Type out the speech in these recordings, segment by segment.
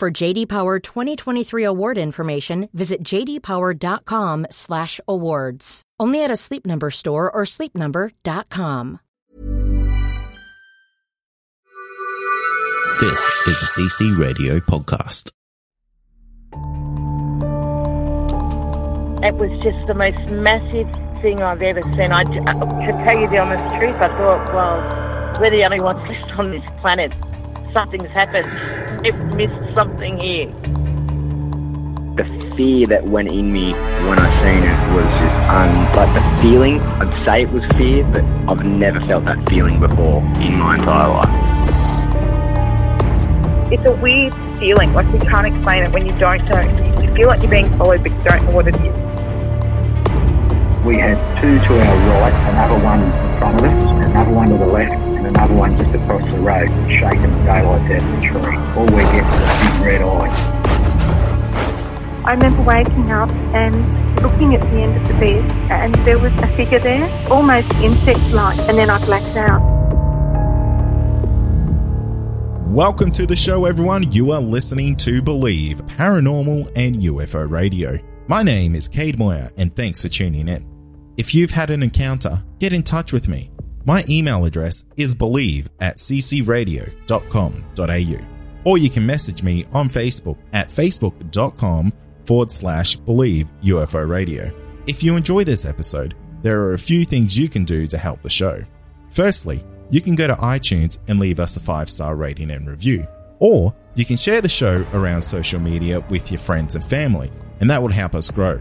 For JD Power 2023 award information, visit jdpower.com/awards. Only at a Sleep Number store or sleepnumber.com. This is a CC Radio podcast. It was just the most massive thing I've ever seen. I, to tell you the honest truth, I thought, well, we're the only ones left on this planet. Something's happened. I've missed something here. The fear that went in me when I seen it was just un, like the feeling. I'd say it was fear, but I've never felt that feeling before in my entire life. It's a weird feeling, like you can't explain it when you don't know. You feel like you're being followed, but you don't know what it is. We had two to our right, another one in front of us, another one to the left, and another one just across the road, shaking the daylights out of the tree. All we get was a big red eye. I remember waking up and looking at the end of the bed, and there was a figure there, almost insect-like, and then I blacked out. Welcome to the show, everyone. You are listening to Believe Paranormal and UFO Radio. My name is Cade Moyer, and thanks for tuning in. If you've had an encounter, get in touch with me. My email address is believe at ccradio.com.au, or you can message me on Facebook at facebook.com forward slash believe UFO radio. If you enjoy this episode, there are a few things you can do to help the show. Firstly, you can go to iTunes and leave us a five star rating and review, or you can share the show around social media with your friends and family, and that will help us grow.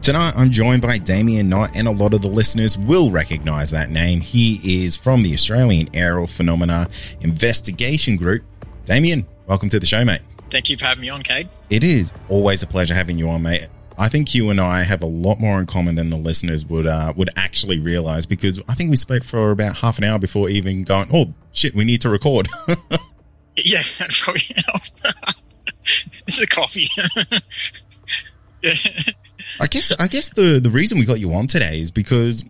Tonight, I'm joined by Damien Knight, and a lot of the listeners will recognize that name. He is from the Australian Aerial Phenomena Investigation Group. Damien, welcome to the show, mate. Thank you for having me on, Cade. It is always a pleasure having you on, mate. I think you and I have a lot more in common than the listeners would uh, would actually realize because I think we spoke for about half an hour before even going. Oh shit, we need to record. yeah, that probably helped. this is a coffee. yeah. I guess I guess the the reason we got you on today is because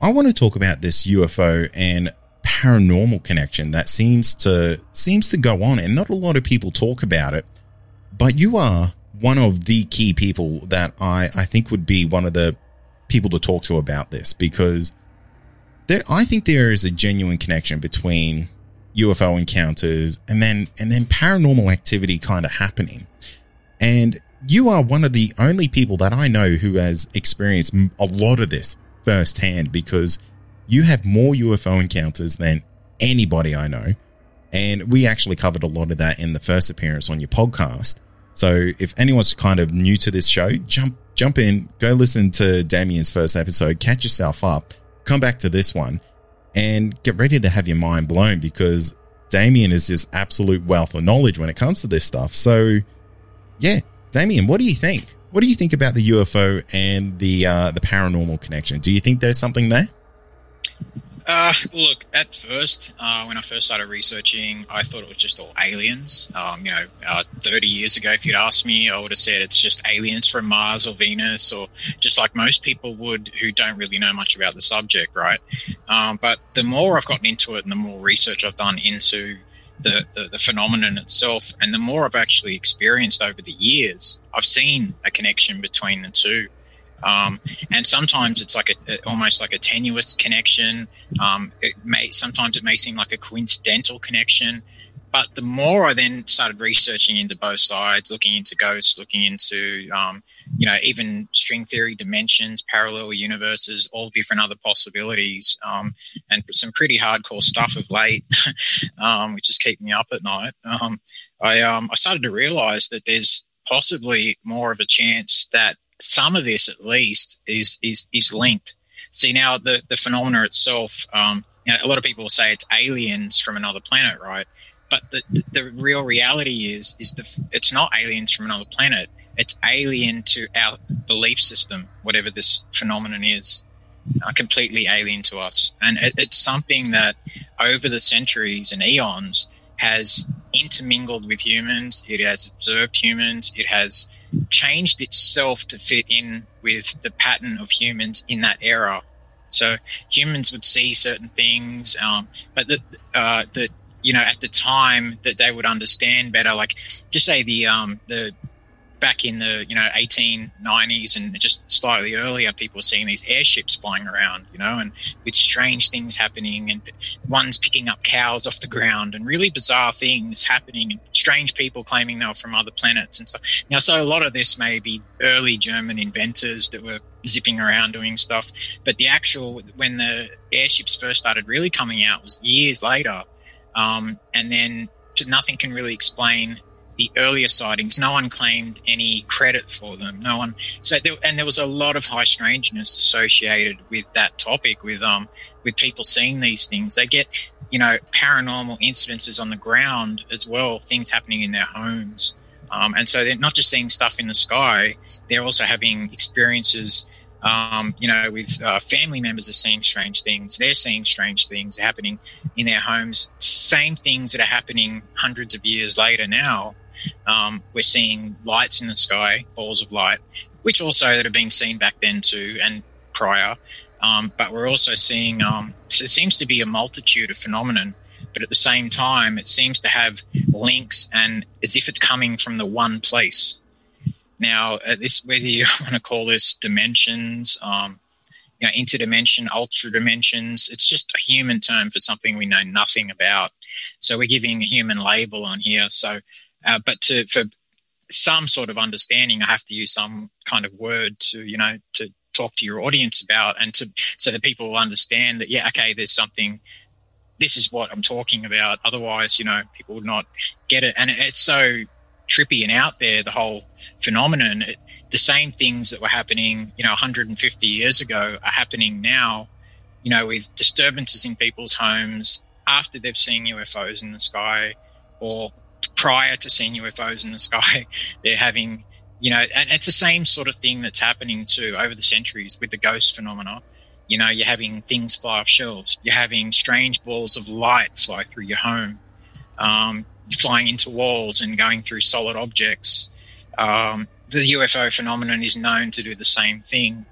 I want to talk about this UFO and paranormal connection that seems to seems to go on, and not a lot of people talk about it. But you are one of the key people that I, I think would be one of the people to talk to about this because there I think there is a genuine connection between UFO encounters and then and then paranormal activity kind of happening. And you are one of the only people that I know who has experienced a lot of this firsthand because you have more UFO encounters than anybody I know. And we actually covered a lot of that in the first appearance on your podcast. So if anyone's kind of new to this show, jump jump in, go listen to Damien's first episode, catch yourself up, come back to this one, and get ready to have your mind blown because Damien is just absolute wealth of knowledge when it comes to this stuff. So yeah, Damien, what do you think? What do you think about the UFO and the uh, the paranormal connection? Do you think there's something there? Uh, look, at first, uh, when I first started researching, I thought it was just all aliens. Um, you know, uh, 30 years ago, if you'd asked me, I would have said it's just aliens from Mars or Venus, or just like most people would who don't really know much about the subject, right? Um, but the more I've gotten into it and the more research I've done into the, the, the phenomenon itself, and the more I've actually experienced over the years, I've seen a connection between the two. Um, and sometimes it's like a, a, almost like a tenuous connection. Um, it may sometimes it may seem like a coincidental connection, but the more I then started researching into both sides, looking into ghosts, looking into um, you know even string theory dimensions, parallel universes, all different other possibilities, um, and some pretty hardcore stuff of late, um, which is keeping me up at night. Um, I I started to realize that there's possibly more of a chance that some of this at least is is is linked. See now the the phenomena itself. Um, you know, a lot of people say it's aliens from another planet, right? but the the real reality is is the it's not aliens from another planet. It's alien to our belief system, whatever this phenomenon is, uh, completely alien to us, and it, it's something that over the centuries and eons has intermingled with humans. It has observed humans. It has changed itself to fit in with the pattern of humans in that era. So humans would see certain things, um, but that uh, that you know at the time that they would understand better. Like just say the um, the back in the you know 1890s and just slightly earlier, people were seeing these airships flying around, you know, and with strange things happening, and ones picking up cows off the ground, and really bizarre things happening, and strange people claiming they were from other planets and stuff. Now, so a lot of this may be early German inventors that were zipping around doing stuff, but the actual when the airships first started really coming out was years later, um, and then nothing can really explain the earlier sightings, no one claimed any credit for them. No one. So there, and there was a lot of high strangeness associated with that topic. With um, with people seeing these things, they get you know paranormal incidences on the ground as well. Things happening in their homes, um, and so they're not just seeing stuff in the sky. They're also having experiences. Um, you know, with uh, family members are seeing strange things. They're seeing strange things happening in their homes. Same things that are happening hundreds of years later now um, we're seeing lights in the sky, balls of light, which also that have been seen back then too and prior. Um, but we're also seeing um, there seems to be a multitude of phenomenon, but at the same time, it seems to have links and as if it's coming from the one place. Now, uh, this whether you want to call this dimensions, um, you know, interdimension, ultra dimensions, it's just a human term for something we know nothing about. So we're giving a human label on here. So uh, but to for some sort of understanding, I have to use some kind of word to you know to talk to your audience about, and to so that people will understand that yeah, okay, there's something. This is what I'm talking about. Otherwise, you know, people would not get it, and it's so trippy and out there. The whole phenomenon. It, the same things that were happening, you know, 150 years ago are happening now, you know, with disturbances in people's homes after they've seen UFOs in the sky or prior to seeing UFOs in the sky, they're having, you know, and it's the same sort of thing that's happening too over the centuries with the ghost phenomena. You know, you're having things fly off shelves. You're having strange balls of light fly through your home, um, flying into walls and going through solid objects. Um, the UFO phenomenon is known to do the same thing.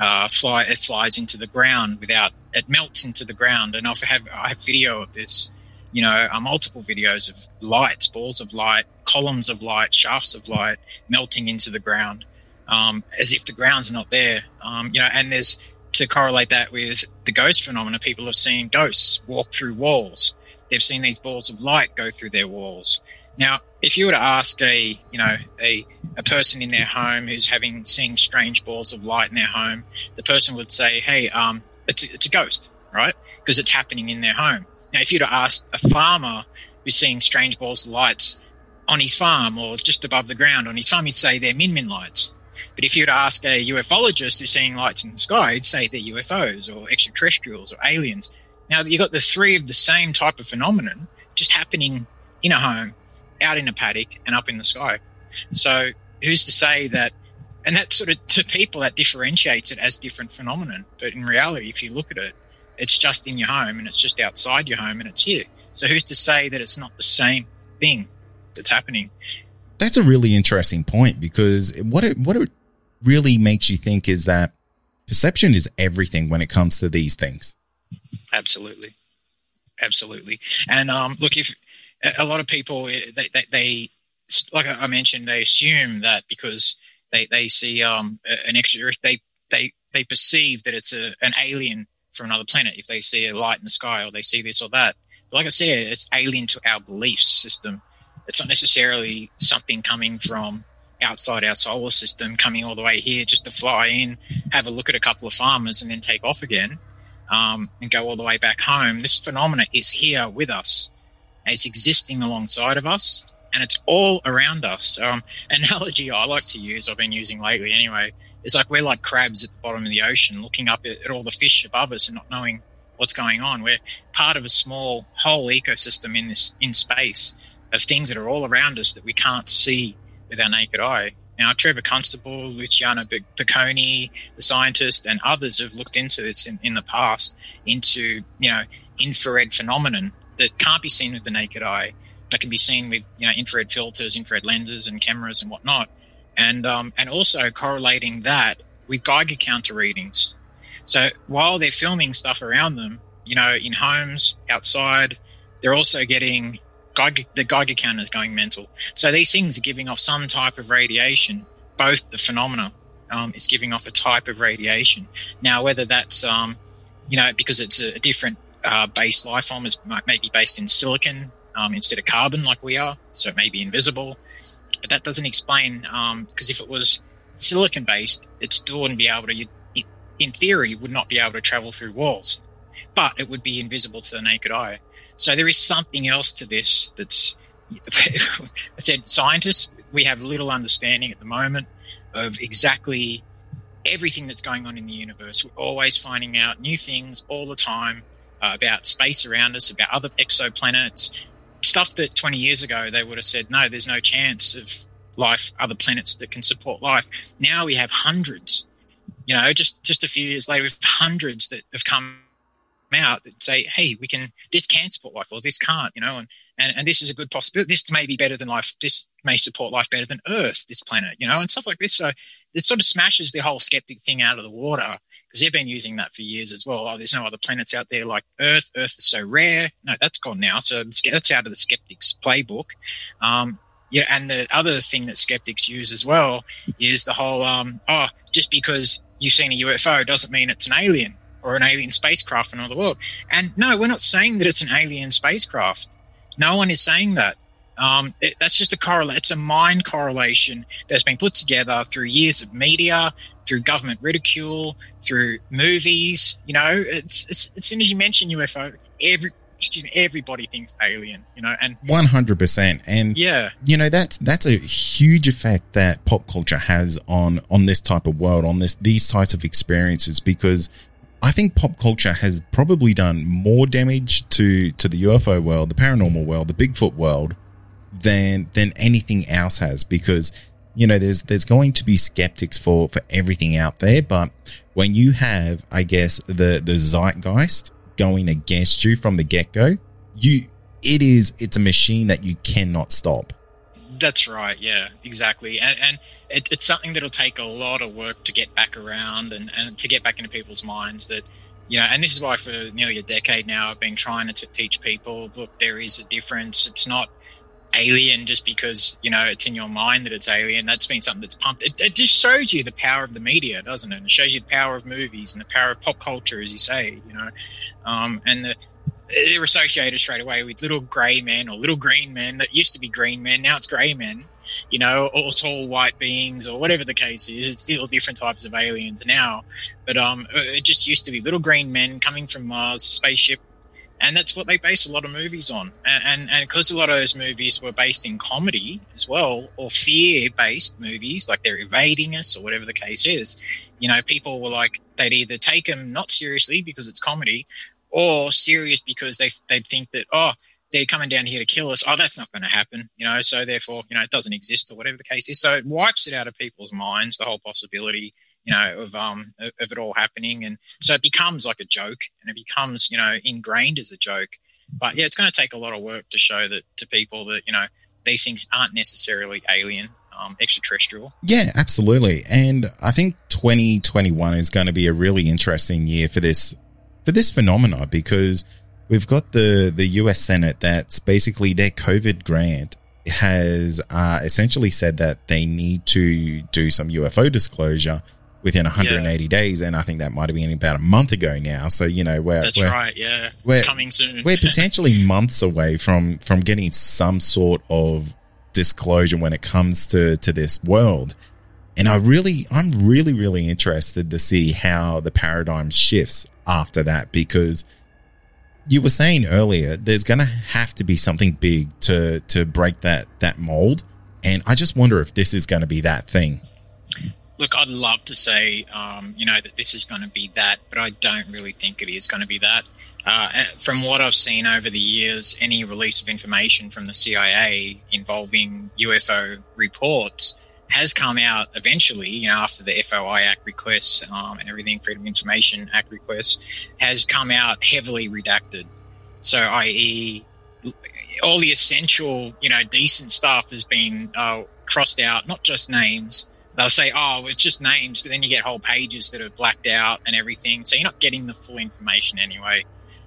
Uh, fly, it flies into the ground without it melts into the ground, and I have I have video of this you know, uh, multiple videos of lights, balls of light, columns of light, shafts of light melting into the ground, um, as if the ground's not there. Um, you know, and there's to correlate that with the ghost phenomena. People have seen ghosts walk through walls. They've seen these balls of light go through their walls. Now, if you were to ask a, you know, a, a person in their home who's having seen strange balls of light in their home, the person would say, "Hey, um, it's a, it's a ghost, right? Because it's happening in their home." Now, if you'd have asked a farmer who's seeing strange balls of lights on his farm or just above the ground on his farm, he'd say they're Min Min lights. But if you'd ask a ufologist who's seeing lights in the sky, he'd say they're UFOs or extraterrestrials or aliens. Now, you've got the three of the same type of phenomenon just happening in a home, out in a paddock, and up in the sky. So, who's to say that? And that sort of to people that differentiates it as different phenomenon. But in reality, if you look at it, it's just in your home and it's just outside your home and it's here. So who's to say that it's not the same thing that's happening? That's a really interesting point because what it what it really makes you think is that perception is everything when it comes to these things. Absolutely, absolutely. And um, look, if a lot of people eh, they, they, they like I mentioned, they assume that because they they see um an extra they they they perceive that it's a an alien from another planet if they see a light in the sky or they see this or that. But like I said, it's alien to our belief system. It's not necessarily something coming from outside our solar system, coming all the way here just to fly in, have a look at a couple of farmers, and then take off again um, and go all the way back home. This phenomena is here with us. It's existing alongside of us, and it's all around us. Um, analogy I like to use, I've been using lately anyway, it's like we're like crabs at the bottom of the ocean looking up at, all the fish above us and not knowing what's going on. We're part of a small whole ecosystem in this in space of things that are all around us that we can't see with our naked eye. Now, Trevor Constable, Luciano Boccone, the scientist, and others have looked into this in, in the past into you know infrared phenomenon that can't be seen with the naked eye, but can be seen with you know infrared filters, infrared lenses, and cameras and whatnot, and um, and also correlating that with Geiger counter readings. So while they're filming stuff around them, you know, in homes, outside, they're also getting Geiger, the Geiger counter is going mental. So these things are giving off some type of radiation. Both the phenomena um, is giving off a type of radiation. Now, whether that's um, you know because it's a, different uh, base life form is maybe based in silicon um, instead of carbon like we are, so it may be invisible. But that doesn't explain because um, if it was silicon based, it still wouldn't be able to. In theory, would not be able to travel through walls, but it would be invisible to the naked eye. So there is something else to this that's, I said, scientists, we have little understanding at the moment of exactly everything that's going on in the universe. We're always finding out new things all the time uh, about space around us, about other exoplanets, stuff that 20 years ago they would have said, no, there's no chance of life, other planets that can support life. Now we have hundreds. You know, just just a few years later, we have hundreds that have come out that say, hey, we can, this can support life or this can't, you know, and, and, and this is a good possibility. This may be better than life. This may support life better than Earth, this planet, you know, and stuff like this. So it sort of smashes the whole skeptic thing out of the water because they've been using that for years as well. Oh, there's no other planets out there like Earth. Earth is so rare. No, that's gone now. So that's out of the skeptics playbook. Um, yeah, and the other thing that skeptics use as well is the whole, um, oh, just because you've seen a UFO doesn't mean it's an alien or an alien spacecraft from another world. And no, we're not saying that it's an alien spacecraft. No one is saying that. Um, it, that's just a correlate. It's a mind correlation that's been put together through years of media, through government ridicule, through movies. You know, it's, it's as soon as you mention UFO, every excuse me, everybody thinks alien. You know, and one hundred percent. And yeah, you know that's that's a huge effect that pop culture has on on this type of world, on this these types of experiences because I think pop culture has probably done more damage to to the UFO world, the paranormal world, the Bigfoot world than than anything else has because you know there's there's going to be skeptics for for everything out there, but when you have I guess the the zeitgeist going against you from the get-go, you it is it's a machine that you cannot stop. That's right. Yeah, exactly. And, and it, it's something that'll take a lot of work to get back around and, and to get back into people's minds that, you know, and this is why for nearly a decade now I've been trying to teach people look, there is a difference. It's not alien just because, you know, it's in your mind that it's alien. That's been something that's pumped. It, it just shows you the power of the media, doesn't it? It shows you the power of movies and the power of pop culture, as you say, you know, um, and the, they're associated straight away with little grey men or little green men that used to be green men. Now it's grey men, you know, or tall white beings or whatever the case is. It's still different types of aliens now. But um, it just used to be little green men coming from Mars, spaceship. And that's what they base a lot of movies on. And, and, because a lot of those movies were based in comedy as well, or fear based movies, like they're evading us or whatever the case is, you know, people were like, they'd either take them not seriously because it's comedy, or serious because they they'd think that oh they're coming down here to kill us. Oh, that's not going to happen, you know. So therefore, you know, it doesn't exist or whatever the case is. So it wipes it out of people's minds the whole possibility, you know, of um of, it all happening, and so it becomes like a joke, and it becomes you know ingrained as a joke. But yeah, it's going to take a lot of work to show that to people that you know these things aren't necessarily alien. Um, extraterrestrial. Yeah, absolutely. And I think 2021 is going to be a really interesting year for this for this phenomena because we've got the, the US Senate that's basically their COVID grant has uh, essentially said that they need to do some UFO disclosure within 180 yeah. days, and I think that might have been about a month ago now. So you know, we're that's we're, right, yeah, we're, it's coming soon. we're potentially months away from from getting some sort of disclosure when it comes to to this world. And I really, I'm really, really interested to see how the paradigm shifts after that because you were saying earlier there's going to have to be something big to to break that that mold and i just wonder if this is going to be that thing look, I'd love to say, um, you know, that this is going to be that, but I don't really think it is going to be that. Uh, from what I've seen over the years, any release of information from the CIA involving UFO reports has come out eventually, you know, after the FOI Act requests um, and everything, Freedom of Information Act requests, has come out heavily redacted. So, i.e., all the essential, you know, decent stuff has been uh, crossed out, not just names. They'll say, oh, it's just names, but then you get whole pages that are blacked out and everything. So you're not getting the full information anyway.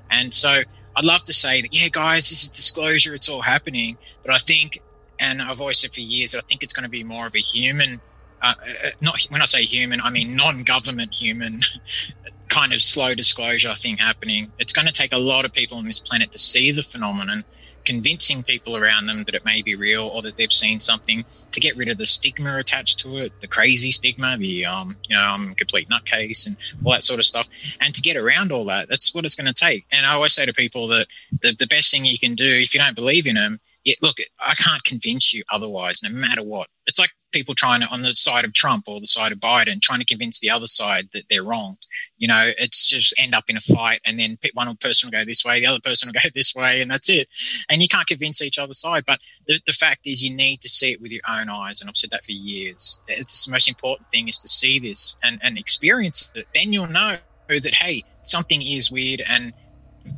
And so I'd love to say that, yeah, guys, this is disclosure, it's all happening. But I think, and I've always said for years, that I think it's going to be more of a human, uh, uh not when I say human, I mean non government human kind of slow disclosure thing happening. It's going to take a lot of people on this planet to see the phenomenon convincing people around them that it may be real or that they've seen something to get rid of the stigma attached to it, the crazy stigma, the um, you know, I'm a complete nutcase and all that sort of stuff. And to get around all that, that's what it's going to take. And I always say to people that the, the best thing you can do if you don't believe in them, it, look, I can't convince you otherwise, no matter what. It's like people trying to on the side of Trump or the side of Biden trying to convince the other side that they're wrong. You know, it's just end up in a fight, and then one person will go this way, the other person will go this way, and that's it. And you can't convince each other side. But the, the fact is, you need to see it with your own eyes, and I've said that for years. It's the most important thing is to see this and and experience it. Then you'll know that hey, something is weird and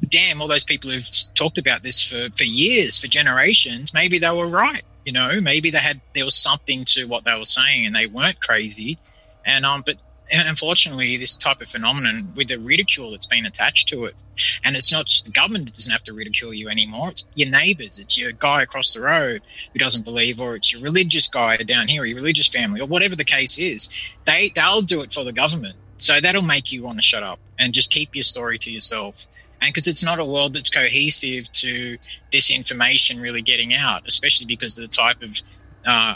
damn, all those people who've talked about this for, for years, for generations, maybe they were right. You know, maybe they had there was something to what they were saying, and they weren't crazy. And um, but unfortunately, this type of phenomenon with the ridicule that's been attached to it, and it's not just the government that doesn't have to ridicule you anymore. It's your neighbours, it's your guy across the road who doesn't believe, or it's your religious guy down here, or your religious family, or whatever the case is. They they'll do it for the government, so that'll make you want to shut up and just keep your story to yourself and because it's not a world that's cohesive to this information really getting out, especially because of the type of uh,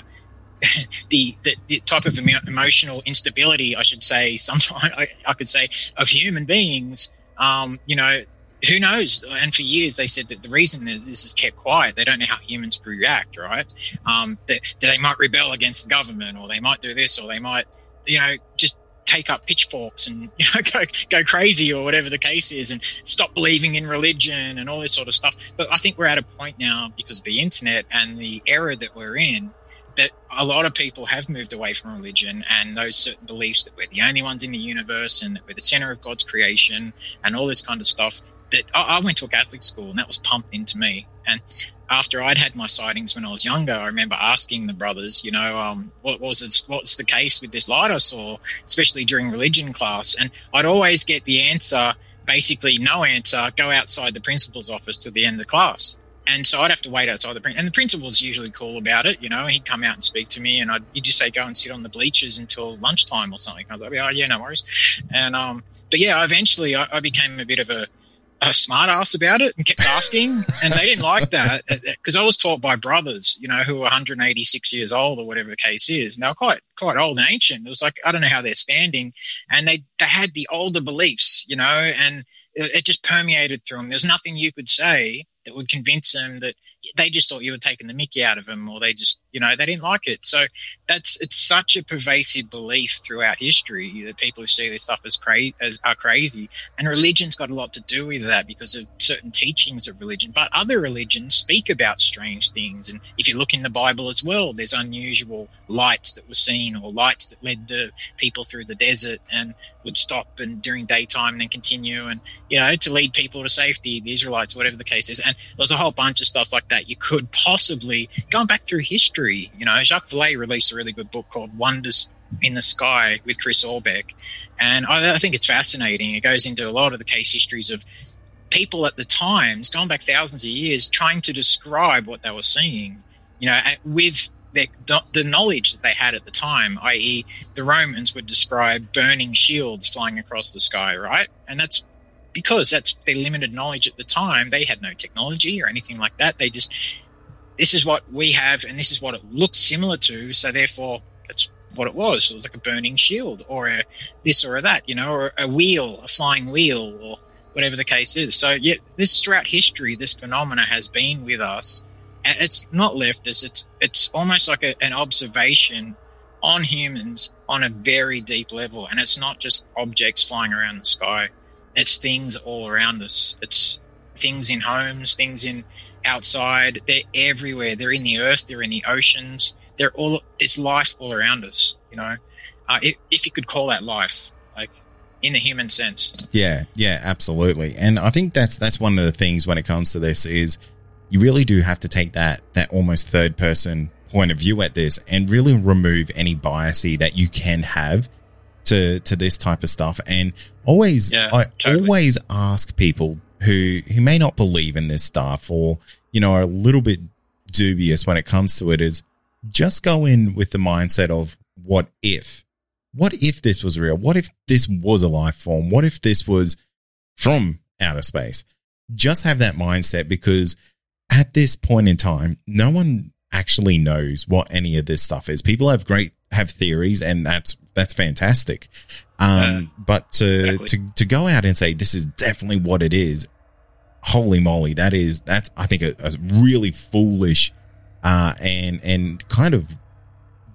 the, the, the type of emotional instability, I should say, sometimes I, I could say of human beings. Um, you know, who knows? And for years, they said that the reason that this is kept quiet, they don't know how humans react, right? Um, that, that they might rebel against the government, or they might do this, or they might, you know, just take up pitchforks and you know go go crazy or whatever the case is and stop believing in religion and all this sort of stuff but i think we're at a point now because of the internet and the era that we're in that a lot of people have moved away from religion and those certain beliefs that we're the only ones in the universe and that we're the center of god's creation and all this kind of stuff that I went to a Catholic school and that was pumped into me. And after I'd had my sightings when I was younger, I remember asking the brothers, you know, um, what was it, what's the case with this light I saw, especially during religion class, and I'd always get the answer, basically no answer, go outside the principal's office till the end of the class. And so I'd have to wait outside the principal. And the principal's usually cool about it, you know. He'd come out and speak to me, and I'd he'd just say, "Go and sit on the bleachers until lunchtime or something." I was like, "Oh yeah, no worries." And um, but yeah, eventually I, I became a bit of a a smart ass about it and kept asking, and they didn't like that uh, uh, because I was taught by brothers, you know, who are 186 years old or whatever the case is. And they were quite quite old and ancient. It was like I don't know how they're standing, and they they had the older beliefs, you know, and it, it just permeated through them. There's nothing you could say that would convince them that they just thought you were taking the mickey out of them or they just you know they didn't like it. So that's it's such a pervasive belief throughout history that people who see this stuff as crazy as are crazy. And religion's got a lot to do with that because of certain teachings of religion. But other religions speak about strange things. And if you look in the bible as well there's unusual lights that were seen or lights that led the people through the desert and would stop and during daytime and then continue and you know to lead people to safety the israelites whatever the case is. And there's a whole bunch of stuff like that that you could possibly going back through history. You know, Jacques Vallée released a really good book called Wonders in the Sky with Chris Aubeck, and I, I think it's fascinating. It goes into a lot of the case histories of people at the times, going back thousands of years, trying to describe what they were seeing. You know, with the knowledge that they had at the time, i.e., the Romans would describe burning shields flying across the sky, right? And that's because that's their limited knowledge at the time. They had no technology or anything like that. They just, this is what we have and this is what it looks similar to. So therefore, that's what it was. It was like a burning shield or a this or a that, you know, or a wheel, a flying wheel or whatever the case is. So yeah, this throughout history, this phenomena has been with us. And it's not left us. It's it's almost like a, an observation on humans on a very deep level. And it's not just objects flying around the sky, it's things all around us. It's things in homes, things in outside. They're everywhere. They're in the earth, they're in the oceans. They're all, it's life all around us, you know? Uh, if, if you could call that life, like in a human sense. Yeah, yeah, absolutely. And I think that's that's one of the things when it comes to this is you really do have to take that that almost third person point of view at this and really remove any biasy that you can have to to this type of stuff. And always Yeah, I totally. always ask people who who may not believe in this stuff or you know are a little bit dubious when it comes to it is just go in with the mindset of what if? What if this was real? What if this was a life form? What if this was from outer space? Just have that mindset because at this point in time no one actually knows what any of this stuff is. People have great have theories and that's that's fantastic um but to exactly. to to go out and say this is definitely what it is holy moly that is that's i think a, a really foolish uh and and kind of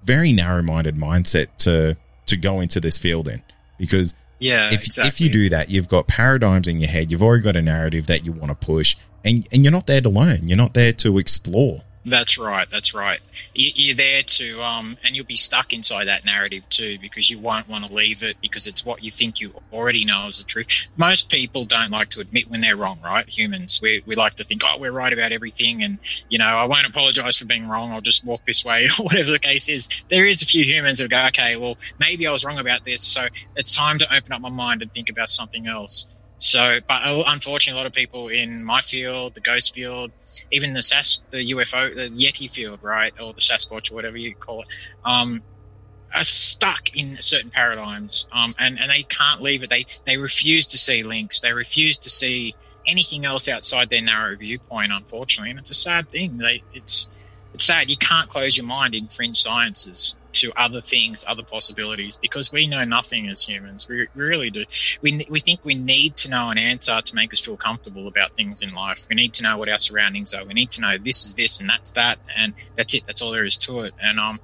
very narrow-minded mindset to to go into this field in because Yeah, if exactly. if you do that, you've got paradigms in your head. You've already got a narrative that you want to push, and and you're not there to learn. You're not there to explore. That's right. That's right. You- You're there to, um, and you'll be stuck inside that narrative too because you won't want to leave it because it's what you think you already know is the truth. Most people don't like to admit when they're wrong, right? Humans, we, we like to think, oh, we're right about everything, and you know, I won't apologize for being wrong. I'll just walk this way, or whatever the case is. There is a few humans that go, okay, well, maybe I was wrong about this, so it's time to open up my mind and think about something else. So, but uh, unfortunately, a lot of people in my field, the ghost field, even the SAS, the UFO, the Yeti field, right, or the Sasquatch, or whatever you call it, um, are stuck in certain paradigms, um, and and they can't leave it. They they refuse to see links. They refuse to see anything else outside their narrow viewpoint. Unfortunately, and it's a sad thing. They it's it's sad. You can't close your mind in fringe sciences to other things, other possibilities, because we know nothing as humans. We, really do. We, we think we need to know an answer to make us feel comfortable about things in life. We need to know what our surroundings are. We need to know this is this and that's that, and that's it. That's all there is to it. And um,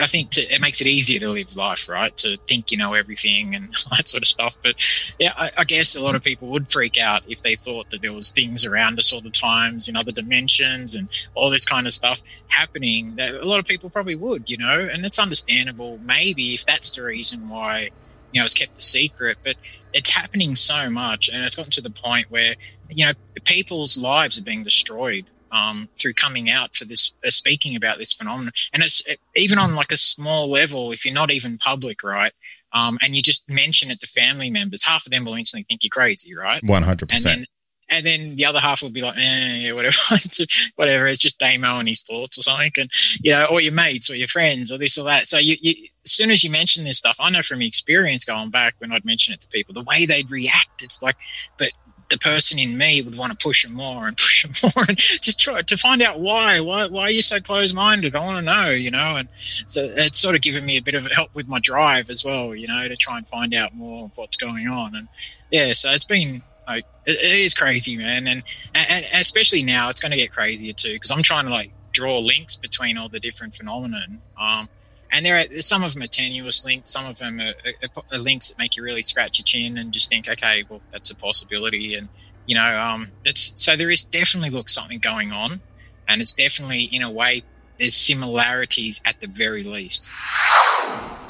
I think to, it makes it easier to live life, right? To think you know everything and that sort of stuff. But yeah, I, I guess a lot of people would freak out if they thought that there was things around us all the times in other dimensions and all this kind of stuff happening. That a lot of people probably would, you know, and that's understandable. Maybe if that's the reason why you know it's kept a secret, but it's happening so much, and it's gotten to the point where you know people's lives are being destroyed um, through coming out for this, uh, speaking about this phenomenon. And it's it, even on like a small level, if you're not even public, right? Um, and you just mention it to family members, half of them will instantly think you're crazy, right? One hundred And percent. then, and then the other half will be like, eh, yeah, whatever, it's, whatever. It's just Damo and his thoughts or something, and you know, or your mates or your friends or this or that. So you, you, as soon as you mention this stuff, I know from experience going back when I'd mention it to people, the way they'd react, it's like, but the person in me would want to push them more and push them more and just try to find out why. Why, why are you so close minded? I want to know, you know. And so it's sort of given me a bit of help with my drive as well, you know, to try and find out more of what's going on. And yeah, so it's been like it, is crazy, man. And, and especially now, it's going to get crazier too because I'm trying to like draw links between all the different phenomenon. Um, and there are some of them are tenuous links, some of them are, are, are links that make you really scratch your chin and just think, okay, well, that's a possibility. And you know, um, it's so there is definitely look something going on, and it's definitely in a way there's similarities at the very least.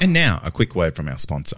And now a quick word from our sponsor.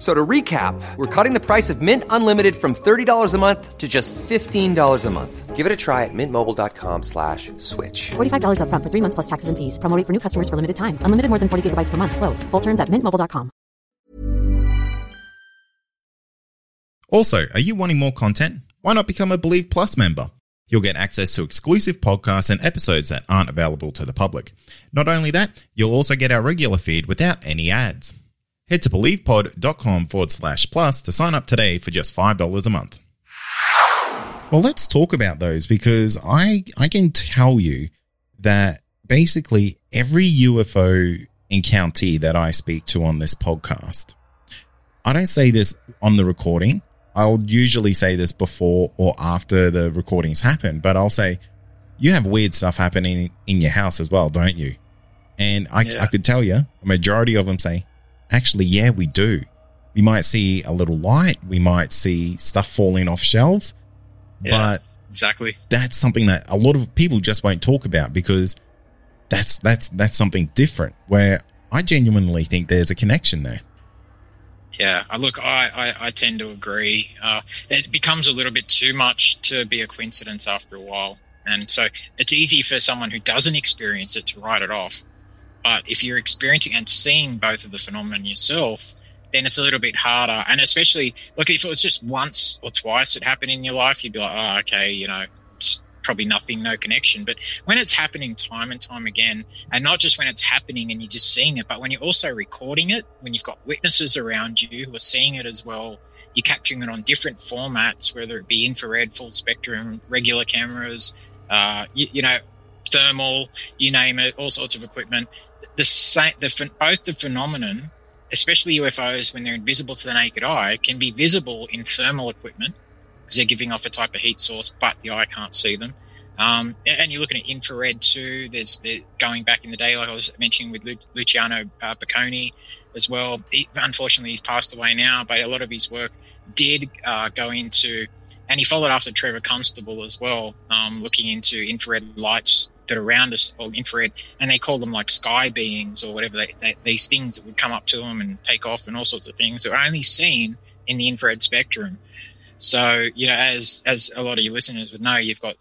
So to recap, we're cutting the price of Mint Unlimited from $30 a month to just $15 a month. Give it a try at mintmobile.com slash switch. $45 upfront for three months plus taxes and fees. Promoting for new customers for limited time. Unlimited more than 40 gigabytes per month. Slows. Full terms at mintmobile.com. Also, are you wanting more content? Why not become a Believe Plus member? You'll get access to exclusive podcasts and episodes that aren't available to the public. Not only that, you'll also get our regular feed without any ads. Head to believepod.com forward slash plus to sign up today for just $5 a month. Well, let's talk about those because I, I can tell you that basically every UFO encounter that I speak to on this podcast, I don't say this on the recording. I'll usually say this before or after the recordings happen, but I'll say, you have weird stuff happening in your house as well, don't you? And I, Yeah. I could tell you, a majority of them say, actually, yeah, we do. We might see a little light. We might see stuff falling off shelves, Yeah. but Exactly. that's something that a lot of people just won't talk about because that's that's that's something different where I genuinely think there's a connection there. Yeah, I look, I, I, I tend to agree. Uh, it becomes a little bit too much to be a coincidence after a while. And so it's easy for someone who doesn't experience it to write it off. But if you're experiencing and seeing both of the phenomenon yourself, then it's a little bit harder. And especially, look, if it was just once or twice it happened in your life, you'd be like, oh, okay, you know, it's probably nothing, no connection. But when it's happening time and time again, and not just when it's happening and you're just seeing it, but when you're also recording it, when you've got witnesses around you who are seeing it as well, you're capturing it on different formats, whether it be infrared, full spectrum, regular cameras, uh, you, you know, thermal, you name it, all sorts of equipment. The same, the both the phenomenon, especially UFOs when they're invisible to the naked eye, can be visible in thermal equipment because they're giving off a type of heat source, but the eye can't see them. Um, and you're looking at infrared too. There's the, going back in the day, like I was mentioning with Lu- Luciano uh, Boccone as well. He, unfortunately, he's passed away now, but a lot of his work did uh, go into, and he followed after Trevor Constable as well, um, looking into infrared lights that around us, or infrared, and they call them like sky beings or whatever. They, they, these things that would come up to them and take off, and all sorts of things that are only seen in the infrared spectrum. So, you know, as as a lot of your listeners would know, you've got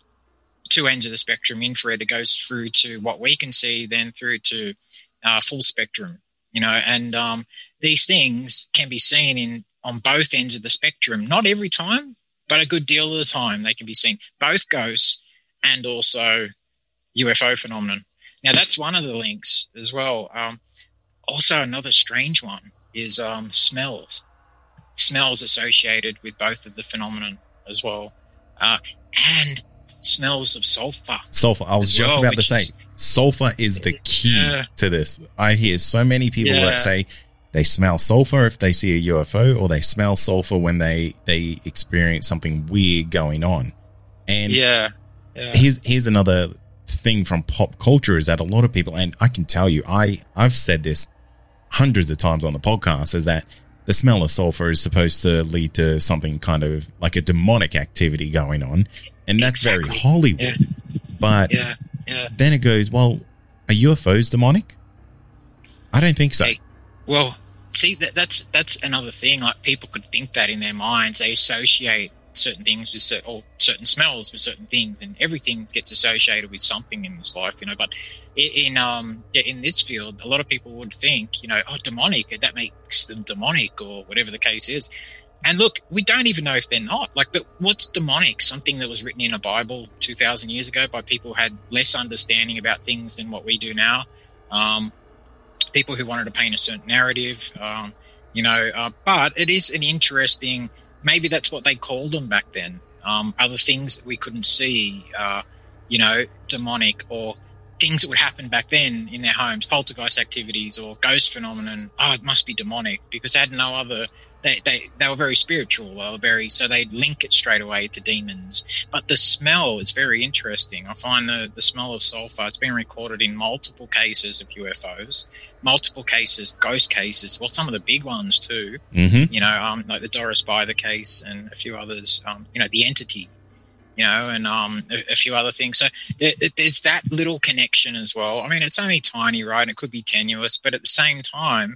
two ends of the spectrum infrared that goes through to what we can see, then through to uh, full spectrum. You know, and um, these things can be seen in on both ends of the spectrum. Not every time, but a good deal of the time they can be seen. Both ghosts and also UFO phenomenon. Now that's one of the links as well. Um, also, another strange one is um, smells. Smells associated with both of the phenomenon as well, uh, and smells of sulfur. Sulfur. I was just well, about to say, is- sulfur is the key Yeah. to this. I hear so many people Yeah. that say they smell sulfur if they see a UFO, or they smell sulfur when they they experience something weird going on. And Yeah, yeah. here's here's another thing from pop culture is that a lot of people, and I can tell you, I I've said this hundreds of times on the podcast, is that the smell of sulfur is supposed to lead to something kind of like a demonic activity going on, and that's very Exactly. Hollywood. Yeah. But yeah, yeah. then it goes, well, are UFOs demonic? I don't think so. Hey, Well, see, that, that's that's another thing. Like people could think that in their minds, they associate certain things with certain, or certain smells with certain things, and everything gets associated with something in this life, you know. But in um in this field, a lot of people would think, you know, oh, demonic, that makes them demonic, or whatever the case is. And look, we don't even know if they're not. Like, but what's demonic? Something that was written in a Bible two thousand years ago by people who had less understanding about things than what we do now. Um, people who wanted to paint a certain narrative, um, you know. Uh, but it is an interesting. Maybe that's what they called them back then. Um, other things that we couldn't see, uh, you know, demonic or things that would happen back then in their homes, poltergeist activities or ghost phenomenon. Oh, it must be demonic because they had no other. They, they, they were very spiritual. They were very so they'd link it straight away to demons. But the smell is very interesting. I find the the smell of sulfur. It's been recorded in multiple cases of UFOs, multiple cases, ghost cases. Well, some of the big ones too. Mm-hmm. You know, um, like the Doris Bither case and a few others. Um, you know, the entity. You know, and um, a, a few other things. So there, there's that little connection as well. I mean, it's only tiny, right? And it could be tenuous, but at the same time,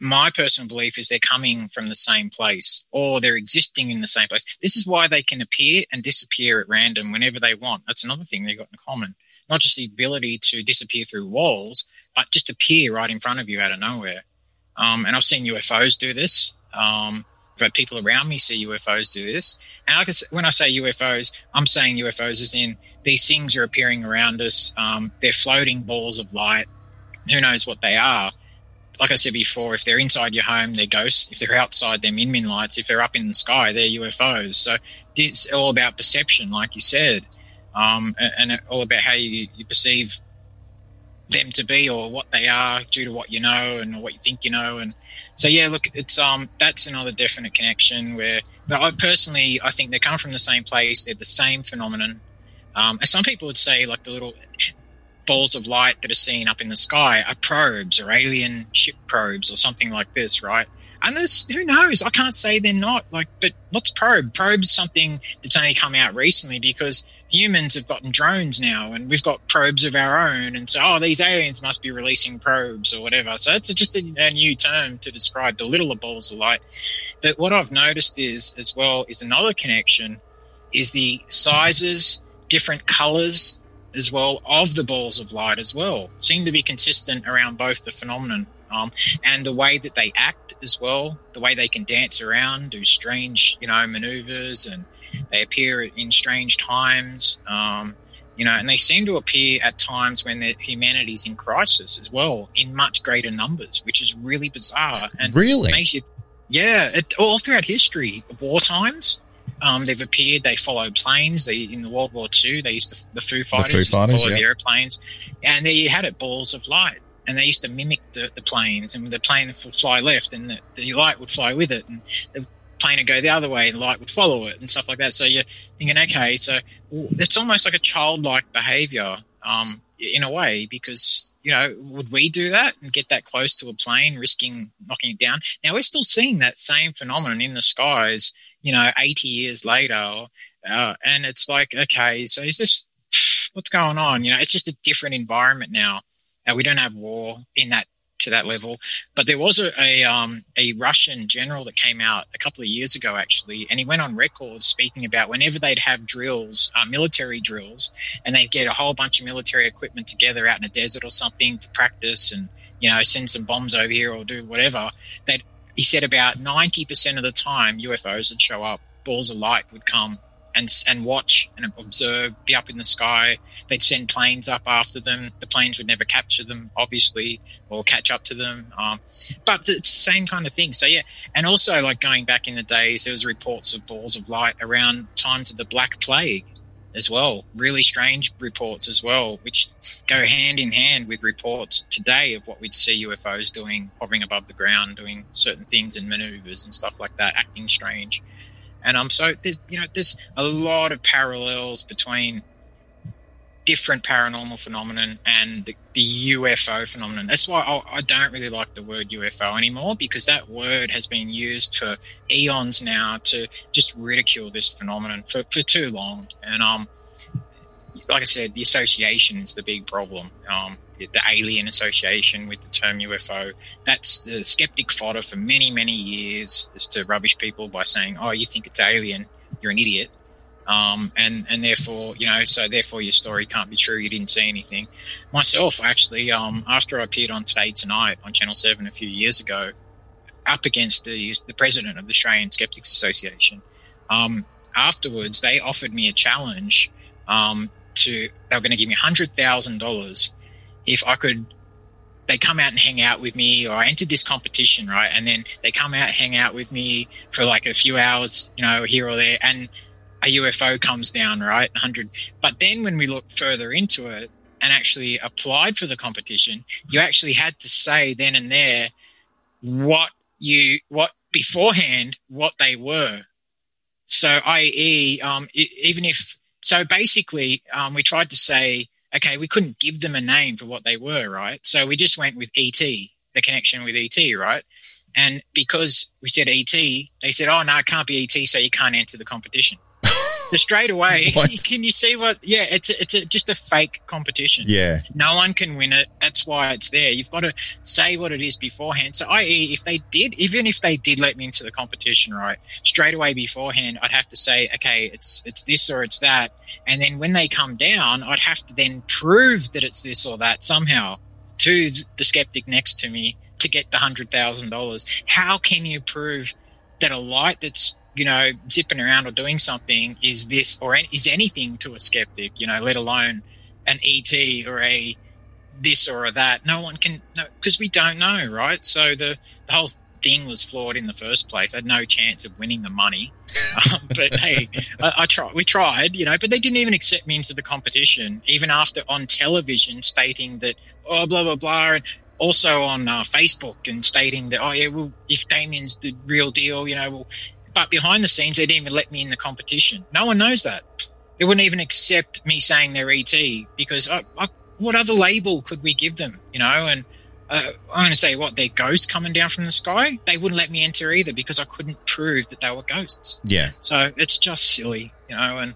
my personal belief is they're coming from the same place or they're existing in the same place. This is why they can appear and disappear at random whenever they want. That's another thing they've got in common. Not just the ability to disappear through walls, but just appear right in front of you out of nowhere. Um, and I've seen UFOs do this. Um, I've people around me see UFOs do this. And like I when I say UFOs, I'm saying UFOs as in these things are appearing around us. Um, they're floating balls of light. Who knows what they are? like I said before, if they're inside your home, they're ghosts. If they're outside, they're min min lights. If they're up in the sky, they're UFOs. So it's all about perception, like you said. um, and, and all about how you, you perceive them to be or what they are due to what you know and what you think you know. And so yeah look it's um that's another definite connection where but I personally I think they come from the same place. They're the same phenomenon. Um, and some people would say like the little balls of light that are seen up in the sky are probes or alien ship probes or something like this right? And there's who knows? I can't say they're not like but what's probe? Probe is something that's only come out recently because humans have gotten drones now and we've got probes of our own and so oh these aliens must be releasing probes or whatever. So it's just a, a, new term to describe the littler balls of light. But what i've noticed is as well is another connection is the sizes different colors as well of the balls of light as well seem to be consistent around both the phenomenon um, and the way that they act as well the way they can dance around do strange you know maneuvers and they appear in strange times, um, you know, and they seem to appear at times when humanity's in crisis as well, in much greater numbers, which is really bizarre. And really makes you, yeah, it, all throughout history, war times. Um, they've appeared. They follow planes. They in the World War II. They used to the Foo Fighters, the Foo Fighters used to follow yeah. the airplanes, and there you had it, balls of light and they used to mimic the, the planes, and the plane would fly left, and the, the light would fly with it, and the plane would go the other way and light would follow it and stuff like that. So you're thinking, okay, so it's almost like a childlike behavior um, in a way because, you know, would we do that and get that close to a plane, risking knocking it down? Now we're still seeing that same phenomenon in the skies, you know, 80 years later. Uh, and it's like, okay, so is this, what's going on? You know, it's just a different environment now. Uh, we don't have war in that to that level. But there was a a, um, a Russian general that came out a couple of years ago, actually, and he went on record speaking about whenever they'd have drills, uh, military drills, and they'd get a whole bunch of military equipment together out in a desert or something to practice and you know send some bombs over here or do whatever. That he said about ninety percent of the time UFOs would show up, balls of light would come and and watch and observe, be up in the sky. They'd send planes up after them. The planes would never capture them, obviously, or catch up to them. Um, but it's the same kind of thing. So yeah, and also like going back in the days, there was reports of balls of light around times of the Black Plague as well. Really strange reports as well, which go hand in hand with reports today of what we'd see UFOs doing, hovering above the ground, doing certain things and maneuvers and stuff like that, acting strange. And um, so you know, there's a lot of parallels between different paranormal phenomenon and the, the UFO phenomenon. That's why I, I, don't really like the word UFO anymore because that word has been used for eons now to just ridicule this phenomenon for, for too long. And um, like I said, the association is the big problem. Um, the alien association with the term UFO. That's the skeptic fodder for many, many years is to rubbish people by saying, oh, you think it's alien, you're an idiot. Um, and, and therefore, you know, so therefore your story can't be true. You didn't see anything. Myself, actually, um, after I appeared on Today Tonight on Channel 7 a few years ago, up against the, the president of the Australian Skeptics Association, um, afterwards they offered me a challenge um, to, they were going to give me $100,000 if I could they come out and hang out with me or I entered this competition, right? And then they come out, hang out with me for like a few hours, you know, here or there, and a UFO comes down, right? 100. But then when we look further into it and actually applied for the competition, you actually had to say then and there what you, what beforehand, what they were. So, i.e., um, even if, so basically, um, we tried to say, okay, we couldn't give them a name for what they were, right? So we just went with ET, the connection with ET, right? And because we said ET, they said, oh, no, it can't be ET, so you can't enter the competition. Straight away, can you see what? Yeah, it's a, it's a, just a fake competition. Yeah, no one can win it. That's why it's there. You've got to say what it is beforehand. So, i.e., if they did, even if they did let me into the competition, right, straight away beforehand, I'd have to say, okay, it's it's this or it's that, and then when they come down, I'd have to then prove that it's this or that somehow to the skeptic next to me to get the hundred thousand dollars. How can you prove that a light that's you know, zipping around or doing something is this or is anything to a skeptic, you know, let alone an ET or a this or a that. No one can, because we don't know, right? So the, the whole thing was flawed in the first place. I had no chance of winning the money. Um, but hey, I, I tried. We tried, you know, but they didn't even accept me into the competition, even after on television stating that, oh, blah, blah, blah. And also on uh, Facebook and stating that, oh, yeah, well, if Damien's the real deal, you know, well, but behind the scenes, they didn't even let me in the competition. No one knows that. They wouldn't even accept me saying they're ET because I, I, what other label could we give them, you know? And uh, I'm going to say what they're ghosts coming down from the sky. They wouldn't let me enter either because I couldn't prove that they were ghosts. Yeah. So it's just silly, you know. And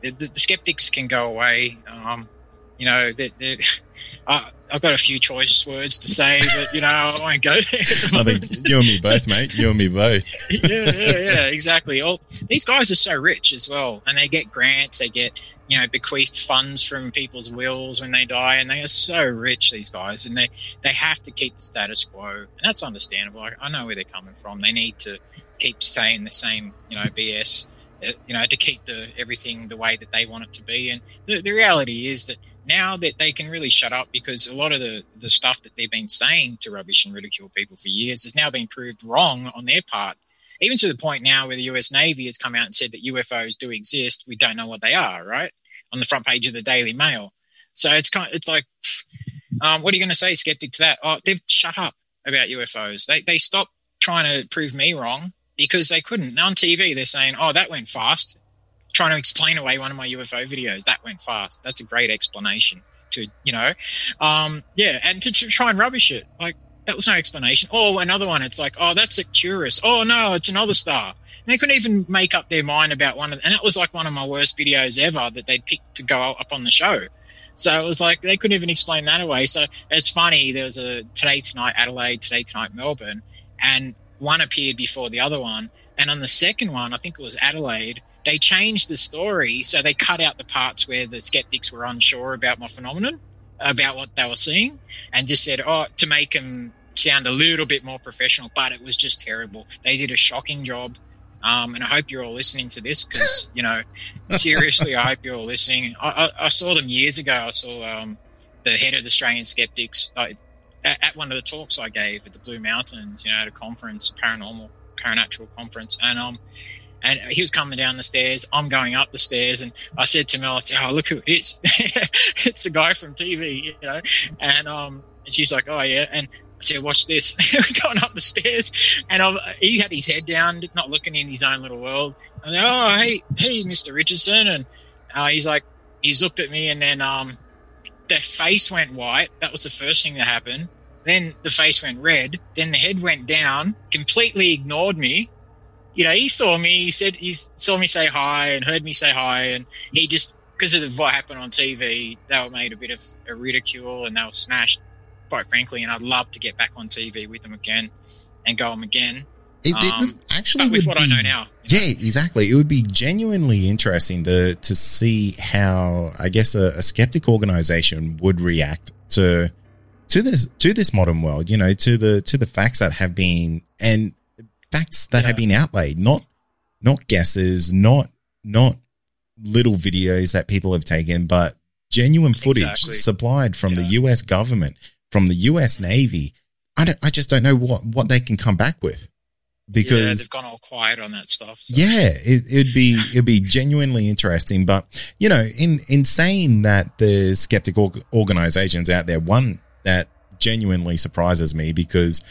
the, the, the skeptics can go away. Um, you know, that uh, I've got a few choice words to say, but you know, I won't go there. I think you and me both, mate. You and me both. yeah, yeah, yeah, exactly. All, these guys are so rich as well, and they get grants, they get you know bequeathed funds from people's wills when they die, and they are so rich. These guys, and they they have to keep the status quo, and that's understandable. I, I know where they're coming from. They need to keep saying the same, you know, BS. Uh, you know, to keep the everything the way that they want it to be, and the, the reality is that now that they can really shut up because a lot of the, the stuff that they've been saying to rubbish and ridicule people for years has now been proved wrong on their part. Even to the point now where the US Navy has come out and said that UFOs do exist, we don't know what they are, right? On the front page of the Daily Mail. So it's kind of, it's like, um, what are you going to say, skeptic, to that? Oh, they've shut up about UFOs. They, they stopped trying to prove me wrong because they couldn't. Now on TV, they're saying, oh, that went fast trying to explain away one of my UFO videos. That went fast. That's a great explanation to, you know, um, yeah, and to try and rubbish it. Like, that was no explanation. Oh, another one. It's like, oh, that's Arcturus. Oh, no, it's another star. And they couldn't even make up their mind about one of, and that was like one of my worst videos ever that they'd picked to go up on the show. So it was like they couldn't even explain that away. So it's funny. There was a today tonight Adelaide, today tonight Melbourne, and one appeared before the other one. And on the second one, I think it was Adelaide, they changed the story. So they cut out the parts where the skeptics were unsure about my phenomenon about what they were seeing and just said oh to make them sound a little bit more professional but it was just terrible. They did a shocking job um, and I hope you're all listening to this because you know seriously I hope you're all listening. I, I, I saw them years ago. I saw um, the head of the Australian skeptics uh, at, at one of the talks I gave at the Blue Mountains you know at a conference paranormal paranatural conference and um and he was coming down the stairs. I'm going up the stairs, and I said to Mel, "I said, oh look who it is! it's the guy from TV, you know." And um, and she's like, "Oh yeah," and I said, "Watch this." We're going up the stairs, and I've, he had his head down, not looking in his own little world. I'm like, "Oh hey, hey, Mister Richardson," and uh, he's like, he's looked at me, and then um, the face went white. That was the first thing that happened. Then the face went red. Then the head went down, completely ignored me you know, he saw me. He said he saw me say hi and heard me say hi, and he just because of what happened on TV, they were made a bit of a ridicule and they were smashed, quite frankly. And I'd love to get back on TV with them again and go them again. It, it um, actually with what be, I know now. Yeah, know? exactly. It would be genuinely interesting to to see how I guess a, a skeptic organization would react to to this to this modern world. You know, to the to the facts that have been and facts that yeah. have been outlaid, not not guesses, not not little videos that people have taken, but genuine footage exactly. supplied from yeah. the US government, from the US Navy. I don't, I just don't know what, what they can come back with because yeah, they've gone all quiet on that stuff. So. Yeah, it, would be it'd be genuinely interesting. But you know, in in saying that the skeptical organizations out there, one that genuinely surprises me because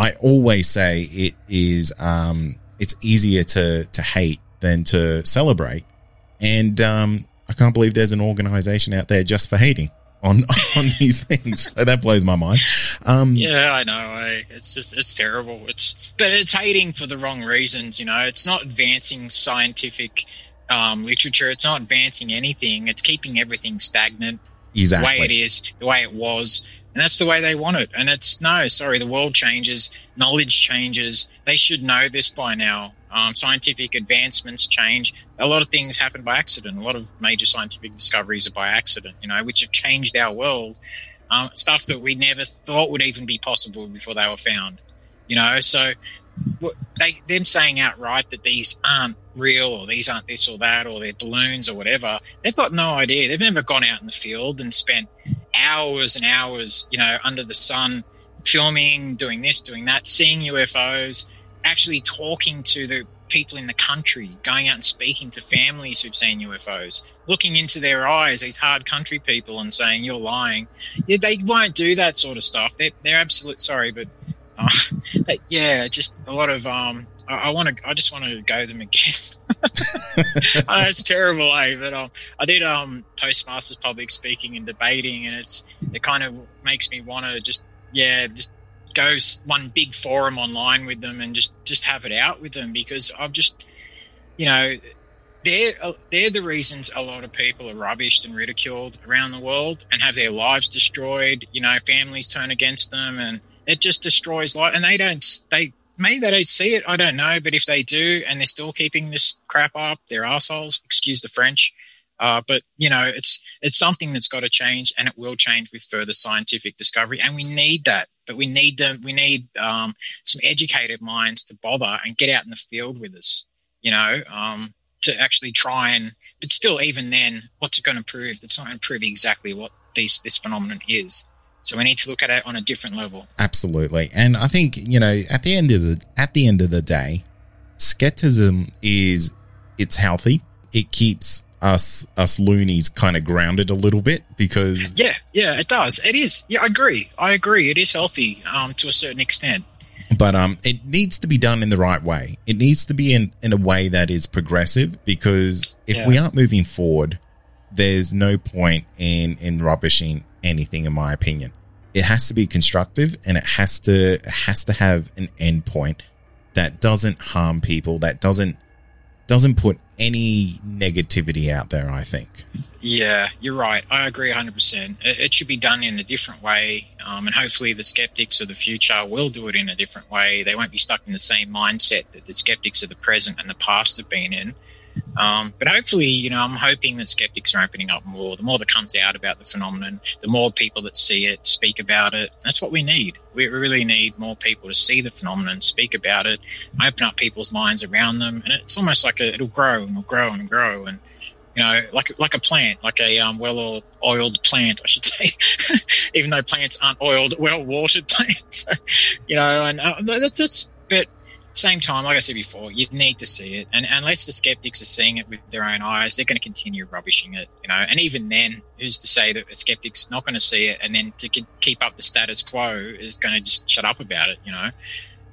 I always say it is um, it's easier to to hate than to celebrate, and um, I can't believe there's an organization out there just for hating on on these things. that blows my mind. Um, yeah, I know. I, it's just it's terrible. It's but it's hating for the wrong reasons. You know, it's not advancing scientific um, literature. It's not advancing anything. It's keeping everything stagnant. Exactly. The way it is, the way it was. And that's the way they want it. And it's no, sorry, the world changes, knowledge changes. They should know this by now. Um, scientific advancements change. A lot of things happen by accident. A lot of major scientific discoveries are by accident, you know, which have changed our world. Um, stuff that we never thought would even be possible before they were found, you know. So they them saying outright that these aren't real or these aren't this or that or they're balloons or whatever, they've got no idea. They've never gone out in the field and spent hours and hours, you know, under the sun filming, doing this, doing that, seeing UFOs, actually talking to the people in the country, going out and speaking to families who've seen UFOs, looking into their eyes, these hard country people, and saying you're lying. Yeah, they won't do that sort of stuff. They're they're absolute sorry, but uh, yeah, just a lot of um. I, I want to. I just want to go them again. I know it's terrible, eh? But um, I did um Toastmasters public speaking and debating, and it's it kind of makes me want to just yeah just go one big forum online with them and just just have it out with them because I've just you know they're they're the reasons a lot of people are rubbished and ridiculed around the world and have their lives destroyed. You know, families turn against them, and it just destroys life. And they don't they maybe they don't see it. I don't know, but if they do, and they're still keeping this crap up, they're assholes. Excuse the French. Uh, but you know, it's it's something that's got to change, and it will change with further scientific discovery, and we need that. But we need them. We need um, some educated minds to bother and get out in the field with us. You know, um, to actually try and. But still, even then, what's it going to prove? It's not going to prove exactly what this this phenomenon is. So we need to look at it on a different level. Absolutely, and I think you know, at the end of the at the end of the day, skepticism is it's healthy. It keeps us us loonies kind of grounded a little bit because yeah yeah it does. It is. Yeah i agree. I agree. It is healthy um to a certain extent. But um it needs to be done in the right way. It needs to be in in a way that is progressive because if yeah. we aren't moving forward there's no point in in rubbishing anything in my opinion it has to be constructive and it has to it has to have an end point that doesn't harm people that doesn't doesn't put any negativity out there, I think. Yeah, you're right. I agree 100%. It, should be done in a different way. Um, and hopefully, the skeptics of the future will do it in a different way. They won't be stuck in the same mindset that the skeptics of the present and the past have been in. Um, but hopefully, you know, I'm hoping that skeptics are opening up more. The more that comes out about the phenomenon, the more people that see it speak about it. That's what we need. We really need more people to see the phenomenon, speak about it, open up people's minds around them, and it's almost like a, it'll grow and it'll grow and grow and you know, like like a plant, like a um, well oiled plant, I should say. Even though plants aren't oiled, well watered plants, you know, and uh, that's that's. Same time, like I said before, you need to see it, and unless the skeptics are seeing it with their own eyes, they're going to continue rubbishing it. You know, and even then, who's to say that a skeptic's not going to see it, and then to keep up the status quo is going to just shut up about it? You know,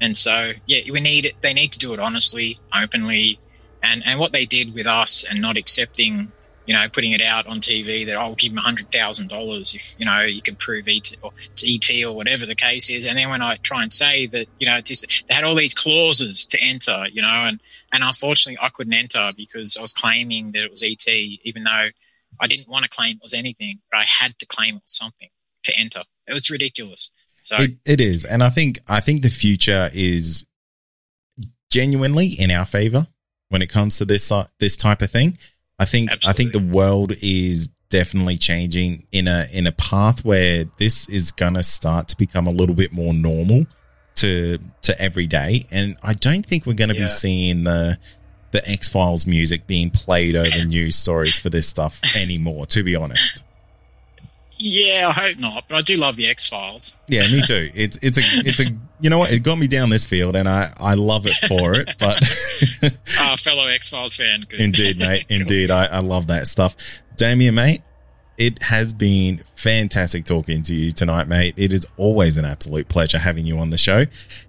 and so yeah, we need it. They need to do it honestly, openly, and and what they did with us and not accepting you know, putting it out on TV that I'll give him hundred thousand dollars if you know you can prove ET or it's ET or whatever the case is. And then when I try and say that you know they had all these clauses to enter, you know, and and unfortunately I couldn't enter because I was claiming that it was ET, even though I didn't want to claim it was anything, but I had to claim it was something to enter. It was ridiculous. So it, it is, and I think I think the future is genuinely in our favor when it comes to this uh, this type of thing I think Absolutely. I think the world is definitely changing in a in a path where this is gonna start to become a little bit more normal to to every day. And I don't think we're gonna yeah. be seeing the the X Files music being played over news stories for this stuff anymore, to be honest. Yeah, I hope not, but I do love the X Files. Yeah, me too. It's it's a it's a you know what? It got me down this field, and I I love it for it. But uh, fellow X Files fan, good. indeed, mate, indeed, I, I love that stuff. Damien, mate, it has been fantastic talking to you tonight, mate. It is always an absolute pleasure having you on the show.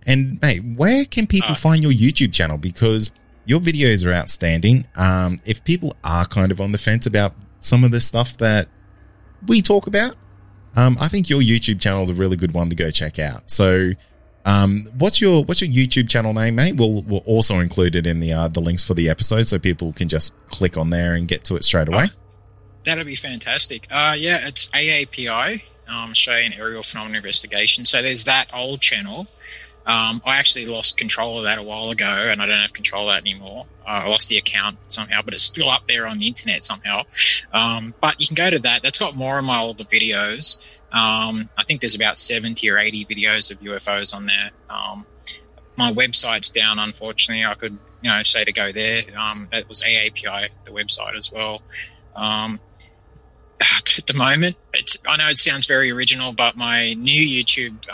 And mate, where can people uh, find your YouTube channel? Because your videos are outstanding. Um, if people are kind of on the fence about some of the stuff that we talk about, um, I think your YouTube channel is a really good one to go check out. So, um, what's your what's your YouTube channel name, mate? We'll we'll also include it in the uh, the links for the episode, so people can just click on there and get to it straight away. Oh, that'd be fantastic. Uh, yeah, it's AAPI, um, Australian Aerial Phenomena Investigation. So there's that old channel. Um, I actually lost control of that a while ago, and I don't have control of that anymore. Uh, I lost the account somehow, but it's still up there on the internet somehow. Um, but you can go to that. That's got more of my older videos. Um, I think there's about 70 or 80 videos of UFOs on there. Um, my website's down, unfortunately. I could, you know, say to go there. Um, that was AAPI, the website as well. Um, at the moment, it's I know it sounds very original, but my new YouTube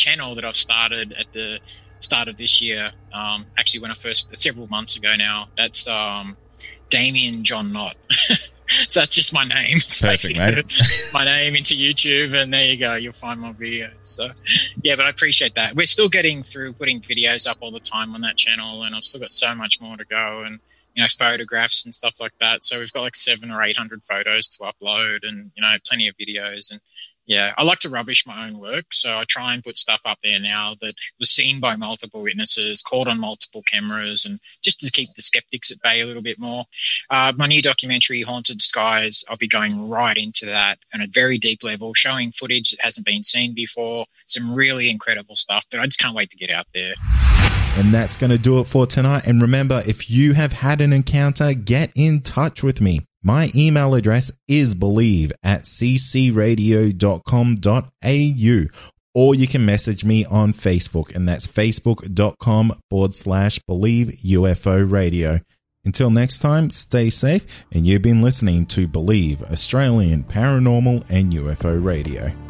channel that I've started at the start of this year, um, actually when I first several months ago now, that's um, Damien John Knott. so that's just my name. So Perfect, mate. my name into YouTube, and there you go. You'll find my videos. So, yeah, but I appreciate that. We're still getting through putting videos up all the time on that channel, and I've still got so much more to go, and you know, photographs and stuff like that. So we've got like seven or eight hundred photos to upload, and you know, plenty of videos, and yeah, I like to rubbish my own work, so I try and put stuff up there now that was seen by multiple witnesses, caught on multiple cameras, and just to keep the skeptics at bay a little bit more. Uh, my new documentary, Haunted Skies, I'll be going right into that on a very deep level, showing footage that hasn't been seen before, some really incredible stuff that I just can't wait to get out there. And that's going to do it for tonight. And remember, if you have had an encounter, get in touch with me. My email address is believe at ccradio.com.au or you can message me on Facebook and that's facebook.com forward slash believe UFO radio. Until next time, stay safe and you've been listening to Believe Australian Paranormal and UFO Radio.